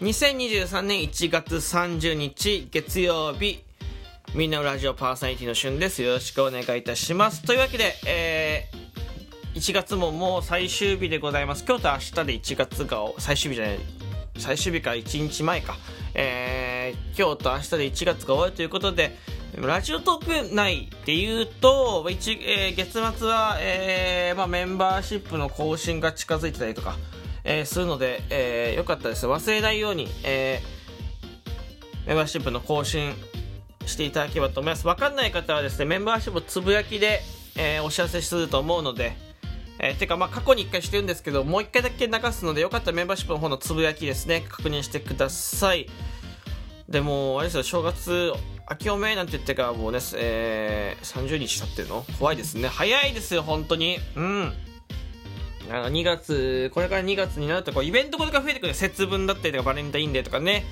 2023年1月30日月曜日みんなのラジオパーソナリティのしゅんです。よろしくお願いいたします。というわけで、えー、1月ももう最終日でございます。今日と明日で1月が最終日じゃない最終日から1日前か、えー、今日と明日で1月が終わるということでラジオトーク内で言うと、えー、月末は、えーまあ、メンバーシップの更新が近づいてたりとか、えー、するので、えー、よかったです。忘れないように、えー、メンバーシップの更新していただければと思います。わかんない方はですね、メンバーシップつぶやきで、えー、お知らせすると思うので、えー、てか、まあ、過去に1回してるんですけど、もう1回だけ流すので、よかったらメンバーシップの方のつぶやきですね、確認してください。でも、あれですよ、正月、明けおめなんて言ってからもうね、えー、30日経ってるの？怖いですね。早いですよ、本当に。うん。あの2月、これから2月になるとこうイベントことが増えてくる。節分だったりとかバレンタインデーとかね、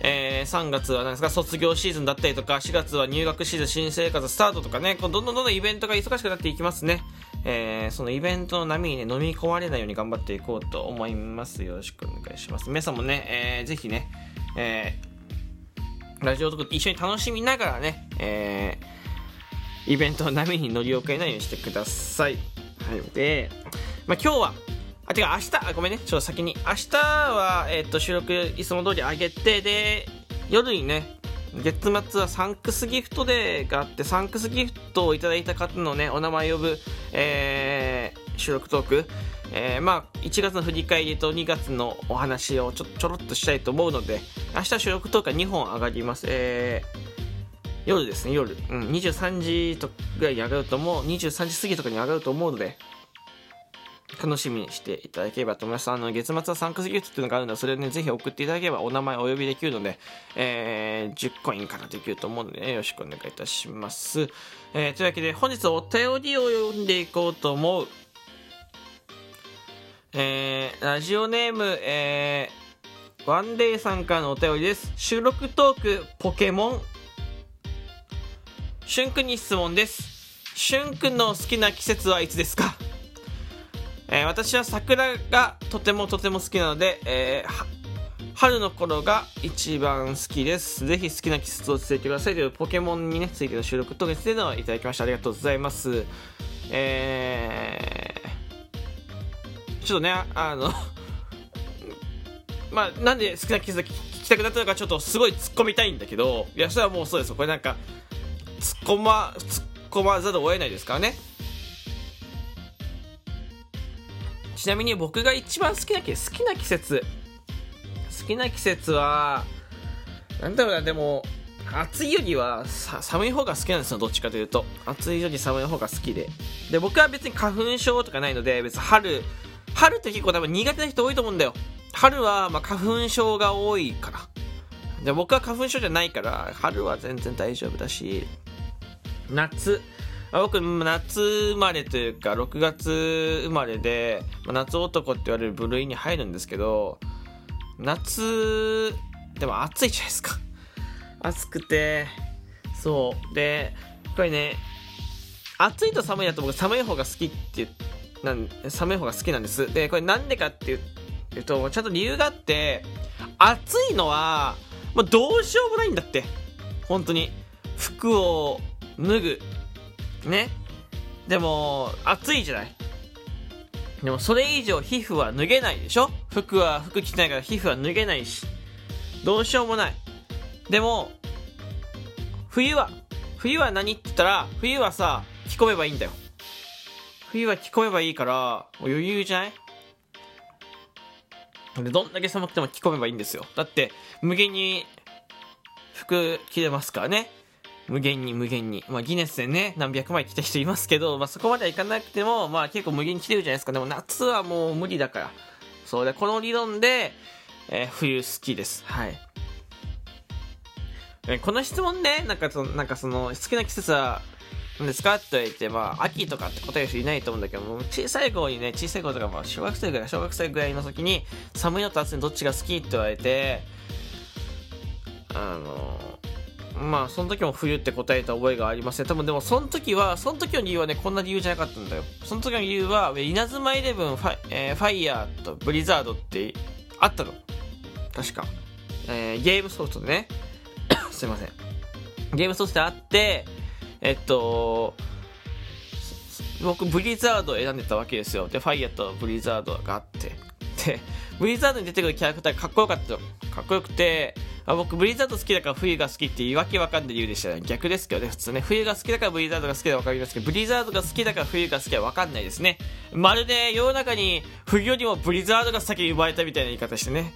えー、3月は何ですか？卒業シーズンだったりとか4月は入学シーズン新生活スタートとかね。こうどんどんどんどんイベントが忙しくなっていきますね、えー、そのイベントの波に、ね、飲み込まれないように頑張っていこうと思います。よろしくお願いします。皆さんもね、えー、ぜひね、えー、ラジオとか一緒に楽しみながらね、えー、イベントの波に乗り遅れないようにしてください。はい。でまあ、今日は、あ、てか明日、あ、ごめんね、ちょっと先に。明日は、えっ、ー、と、収録いつも通り上げて、で、夜にね、月末はサンクスギフトデーがあって、サンクスギフトをいただいた方のね、お名前を呼ぶ、えー、収録トーク、えー、まあ、1月の振り返りと2月のお話をちょちょろっとしたいと思うので、明日収録トークは2本上がります。えー、夜ですね、夜。うん、23時とぐらいに上がると思う、23時過ぎとかに上がると思うので、楽しみにしていただければと思います。あの、月末はサンクスギフトっていうのがあるので、それをね、ぜひ送っていただければお名前お呼びできるので、えー、10コインからできると思うので、ね、よろしくお願いいたします。えー、というわけで、本日お便りを読んでいこうと思う。えー、ラジオネーム、えー、ワンデイさんからのお便りです。収録トーク、ポケモン。しゅんくんに質問です。しゅんくんの好きな季節はいつですか？えー、私は桜がとてもとても好きなので、えー、春の頃が一番好きです。ぜひ好きな季節を伝えてくださいというポケモンにね、ついての収録とですね、のをいただきました。ありがとうございます。えー、ちょっとね、あの まあ、なんで好きな季節聞きたくなったのかちょっとすごい突っ込みたいんだけど、いや、それはもうそうです。これなんか、突っ込ま、突っ込まざるを得ないですからね。ちなみに僕が一番好きな季好きな季節。好きな季節はなんだろうなでも暑いよりは寒い方が好きなんですよどっちかというと。暑いより寒い方が好きで。で僕は別に花粉症とかないので別に春春って結構多分苦手な人多いと思うんだよ。春はま花粉症が多いからで僕は花粉症じゃないから春は全然大丈夫だし夏僕、夏生まれというか、6月生まれで、夏男って言われる部類に入るんですけど、夏、でも暑いじゃないですか。暑くて、そう。で、これね、暑いと寒いだと僕寒い方が好きってなん寒い方が好きなんです。で、これなんでかっていうと、ちゃんと理由があって、暑いのは、もうどうしようもないんだって。本当に。服を脱ぐ。ね。でも暑いじゃないでもそれ以上皮膚は脱げないでしょ？服は服着てないから皮膚は脱げないし。どうしようもない。でも冬は冬は何って言ったら冬はさ着込めばいいんだよ。冬は着込めばいいから余裕じゃない？でどんだけ寒くても着込めばいいんですよ。だって無限に服着れますからね。無限に無限に。まあ、ギネスでね、何百枚来た人いますけど、まあ、そこまではいかなくても、まあ、結構無限に来てるじゃないですか。でも、夏はもう無理だから。そうで、この理論で、えー、冬好きです。はい。えー、この質問ね、なんかその、なんかその、好きな季節は、何ですかって言って、まあ、秋とかって答える人いないと思うんだけども、小さい頃にね、小さい頃とか、まあ、小学生ぐらい、小学生ぐらいの時に、寒いのと暑いのどっちが好きって言われて、あのまあその時も冬って答えた覚えがありません多分でもその時はその時の理由はねこんな理由じゃなかったんだよ。その時の理由は稲妻イレブンファ,、えー、ファイヤーとブリザードってあったの。確か。えーゲームソフトでね。すいません。ゲームソフトであってえっと僕ブリザードを選んでたわけですよ。でファイヤーとブリザードがあって。で ブリザードに出てくるキャラクターかっこよかった。かっこよくてあ僕ブリザード好きだから冬が好きって言いうわかんない理由でしたね逆ですけどね普通ね。冬が好きだからブリザードが好きでわかりますけどブリザードが好きだから冬が好きはわかんないですね。まるで世の中に冬よりもブリザードが先に生まれたみたいな言い方してね。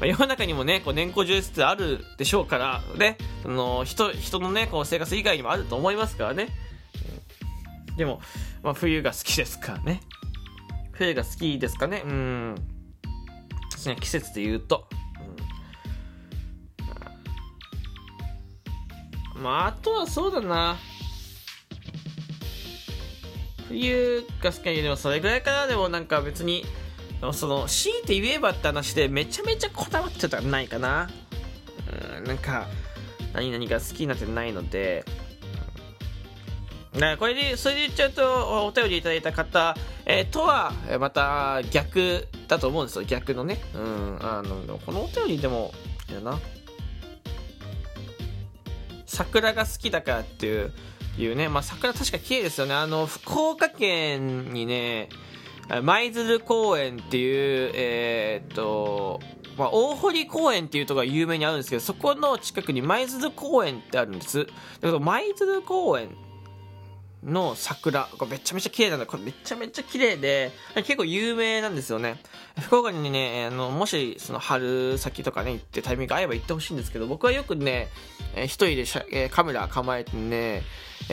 まあ世の中にもね、こう年功序列ってあるでしょうから、ね、その人人のね、こう生活以外にもあると思いますからね。でも、まあ、冬が好きですからね。冬が好きですかね。うん。ですね季節で言うと。うんまあ、あとはそうだな。冬が好きな理由でもそれぐらいかな。でもなんか別に、その強いて言えばって話でめちゃめちゃこだわってたらないかなうんなんか何々が好きになってないのでだからこれでそれで言っちゃうとお便りいただいた方、えーとはまた逆だと思うんですよ。逆のね。うん。あのこのお便りでもやな。桜が好きだからっていういうね、まあ、桜確か綺麗ですよね。あの福岡県にね舞鶴公園っていう、えーっと、まあ、大堀公園っていうところが有名にあるんですけど、そこの近くに舞鶴公園ってあるんです。だけど、舞鶴公園の桜、これめちゃめちゃ綺麗なんだ。これめちゃめちゃ綺麗で、結構有名なんですよね。福岡にね、あの、もし、その春先とかね、行ってタイミング合えば行ってほしいんですけど、僕はよくね、一人で、カメラ構えてね、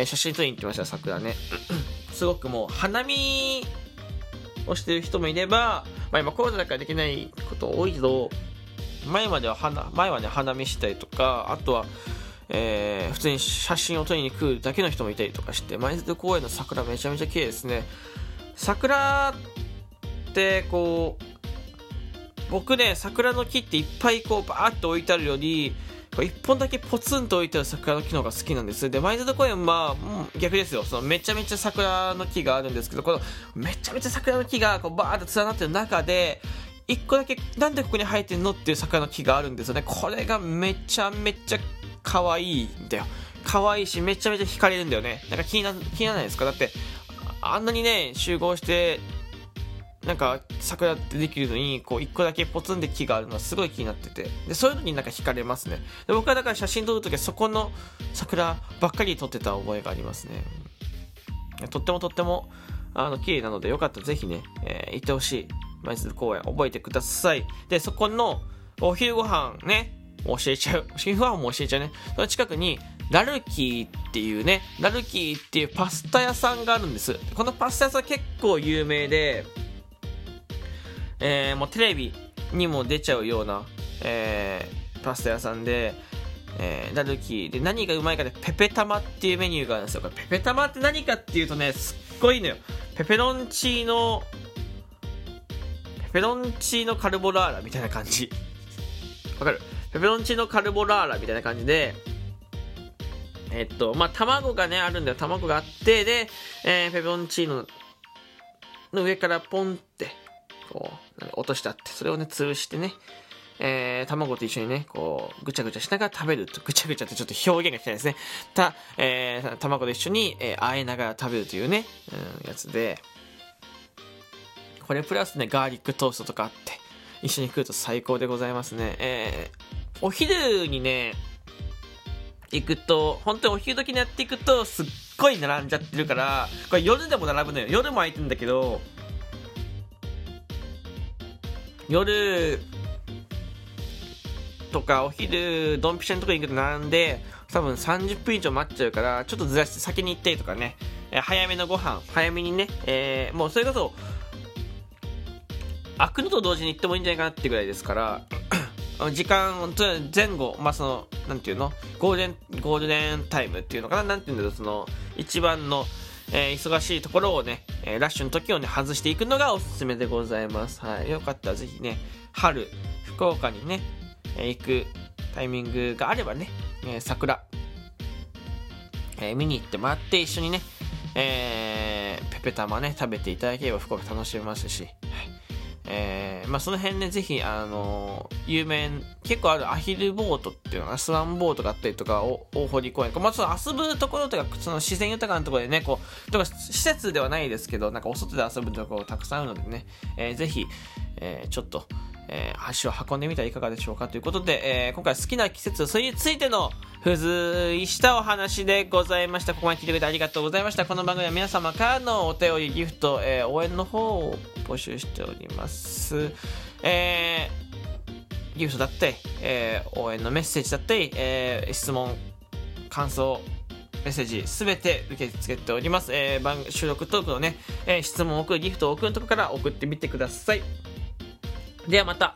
写真撮りに行ってました、桜ね。すごくもう、花見をしてる人もいれば、まあ、今コロナだからできないこと多いけど前までは花前はね花見したりとかあとは、えー普通に写真を撮りに来るだけの人もいたりとかして舞鶴公園の桜めちゃめちゃ綺麗ですね。桜ってこう僕ね桜の木っていっぱいこうバーって置いてあるよりこう一本だけポツンと置いてある桜の木の方が好きなんです。で舞鶴公園は、うん逆ですよ。そのめちゃめちゃ桜の木があるんですけどこのめちゃめちゃ桜の木がこうバーって連なってる中で一個だけなんでここに生えてんのっていう桜の木があるんですよね。これがめちゃめちゃ可愛いんだよ。可愛いしめちゃめちゃ惹かれるんだよね。なんか気にな気にならないですか？だってあんなにね集合してなんか桜ってできるのにこう一個だけポツンで木があるのはすごい気になってて。でそういうのになんか惹かれますね。で僕はだから写真撮るときはそこの桜ばっかり撮ってた覚えがありますね。とってもとってもあの綺麗なのでよかった。らぜひね、えー行ってほしい。舞鶴公園覚えてください。でそこのお昼ご飯ね。教えちゃう。お昼ご飯も教えちゃうね。その近くにラルキーっていうねラルキーっていうパスタ屋さんがあるんです。このパスタ屋さん結構有名でえーもうテレビにも出ちゃうような、えーパスタ屋さんで、えーラルキーで何がうまいかでペペタマっていうメニューがあるんですよ。これペペタマって何かっていうとねすっごいのよ。ペペロンチーノペペロンチーノカルボラーラみたいな感じ。わかる？ペペロンチーノカルボラーラみたいな感じでえっとまあ卵がねあるんだよ。卵があってで、えーペペロンチーノの上からポンってこう落としてあってそれをね潰してねえー卵と一緒にねこうぐちゃぐちゃしながら食べると。ぐちゃぐちゃってちょっと表現がきたいですね。た、えー卵と一緒に、えー、和えながら食べるというね、うん、やつで。これプラスねガーリックトーストとかあって一緒に食うと最高でございますね。えーお昼にね行くと本当にお昼時にやっていくとすっごい並んじゃってるからこれ夜でも並ぶのよ。夜も空いてるんだけど夜とかお昼ドンピシャのとこに行くと並んで多分30分以上待っちゃうからちょっとずらして先に行ったりとかね、早めのご飯早めにね、えーもうそれこそ開くのと同時に行ってもいいんじゃないかなってぐらいですから時間前後まあそのなんていうの？ゴールデンゴールデンタイムっていうのかな？なんていうんだろうその一番の、えー忙しいところをね、えーラッシュの時をね外していくのがおすすめでございます。はい。よかったらぜひね春福岡にね、えー行くタイミングがあればね、えー桜、えー見に行ってもらって一緒にね、えーペペタマね食べていただければ福岡楽しめますし、はい。えまあ、その辺ね、ぜひ、あの、有名、結構あるアヒルボートっていうのが、スワンボートがあったりとか、大堀公園、まあ、その遊ぶところとか、その自然豊かなところでね、こう、とか施設ではないですけど、なんかお外で遊ぶところたくさんあるのでね、えー、ぜひ、えー、ちょっと、えー、足を運んでみてはいかがでしょうかということで、えー、今回好きな季節、それについての付随したお話でございました。ここまで聞いてくれてありがとうございました。この番組は皆様からのお便り、ギフト、えー、応援の方を募集しております。えー、ギフトだったり、えー、応援のメッセージだったり、えー、質問、感想、メッセージすべて受け付けております。えー、番収録トークのね、えー、質問を送る、ギフトを送るところから送ってみてください。ではまた、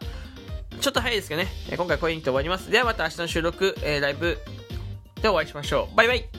ちょっと早いですけどね、今回これにて終わります。ではまた明日の収録、えー、ライブでお会いしましょう。バイバイ